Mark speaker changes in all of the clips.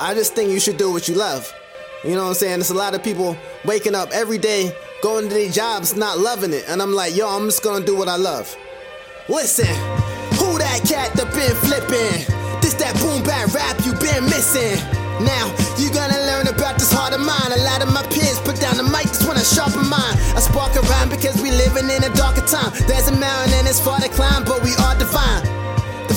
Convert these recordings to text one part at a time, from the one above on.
Speaker 1: I just think you should do what you love. You know what I'm saying? There's a lot of people waking up every day, going to their jobs, not loving it. And I'm like, yo, I'm just gonna do what I love. Listen, who that cat that been flipping? This that boom bap rap you been missing. Now, you gonna learn about this heart of mine. A lot of my peers put down the mic just wanna sharpen mine. I spark around because we living in a darker time. There's a mountain and it's far to climb, but we are divine.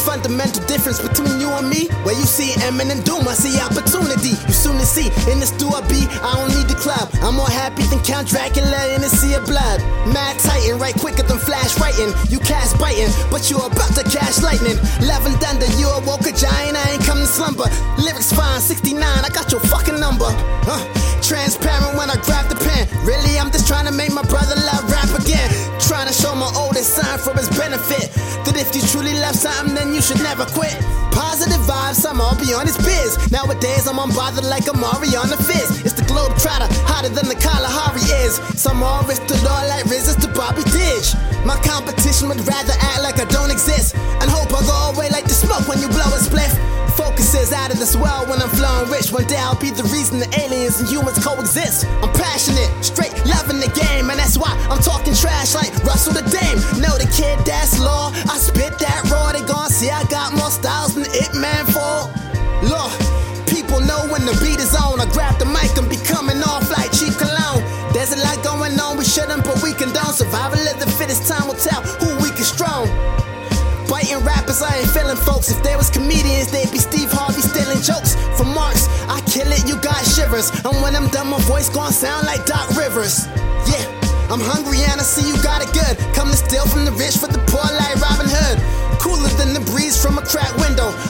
Speaker 1: Fundamental difference between you and me, where you see Eminem doom, I see opportunity. You soon to see in this the Be I don't need the club. I'm more happy than Count Dracula in the sea of blood. Mad Titan, right quicker than Flash writing. You cast biting, but you about to cash lightning. Love and thunder, you awoke a giant, I ain't come to slumber. Lyrics fine, 69, I got your fucking number. Huh. Transparent when I grab the pen. Really, I'm just trying to make my truly love something, then you should never quit. Positive vibes, I'm all beyond his biz. Nowadays, I'm unbothered like a Mario on the fizz. It's the globe trotter, hotter than the Kalahari is. Some all risk the law like resist to Bobby Didge. My competition would rather act like I don't exist. And hope I go away like the smoke when you blow a spliff. Focuses out of this world when I'm flowing rich. One day I'll be the reason the aliens and humans coexist. I'm passionate, straight loving the game, and that's why I'm talking trash like Russell the Dame. Styles and It Man for. Look, people know when the beat is on. I grab the mic and be coming off like cheap cologne. There's a lot going on, we shouldn't, but we condone. Survival of the fittest, time will tell who weak and strong. Biting rappers, I ain't feeling folks. If there was comedians, they'd be Steve Harvey stealing jokes from Marks. I kill it, you got shivers. And when I'm done, my voice gon' sound like Doc Rivers. Yeah, I'm hungry and I see you got it good. Come to steal from the rich for the poor like Robin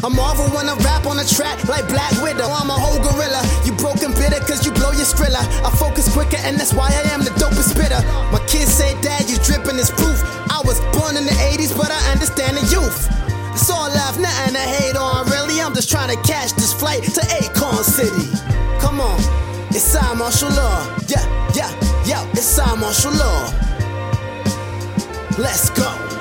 Speaker 1: I marvel when I rap on a track like Black Widow. I'm a whole gorilla. You broken bitter cause you blow your skrilla. I focus quicker and that's why I am the dopest spitter. My kids say, Dad, you dripping is proof. I was born in the 80s, but I understand the youth. It's all love, nothing to hate on, really. I'm just trying to catch this flight to Acorn City. Come on, it's Cymarshall Law. Yeah, yeah, yeah, it's Cymarshall Law. Let's go.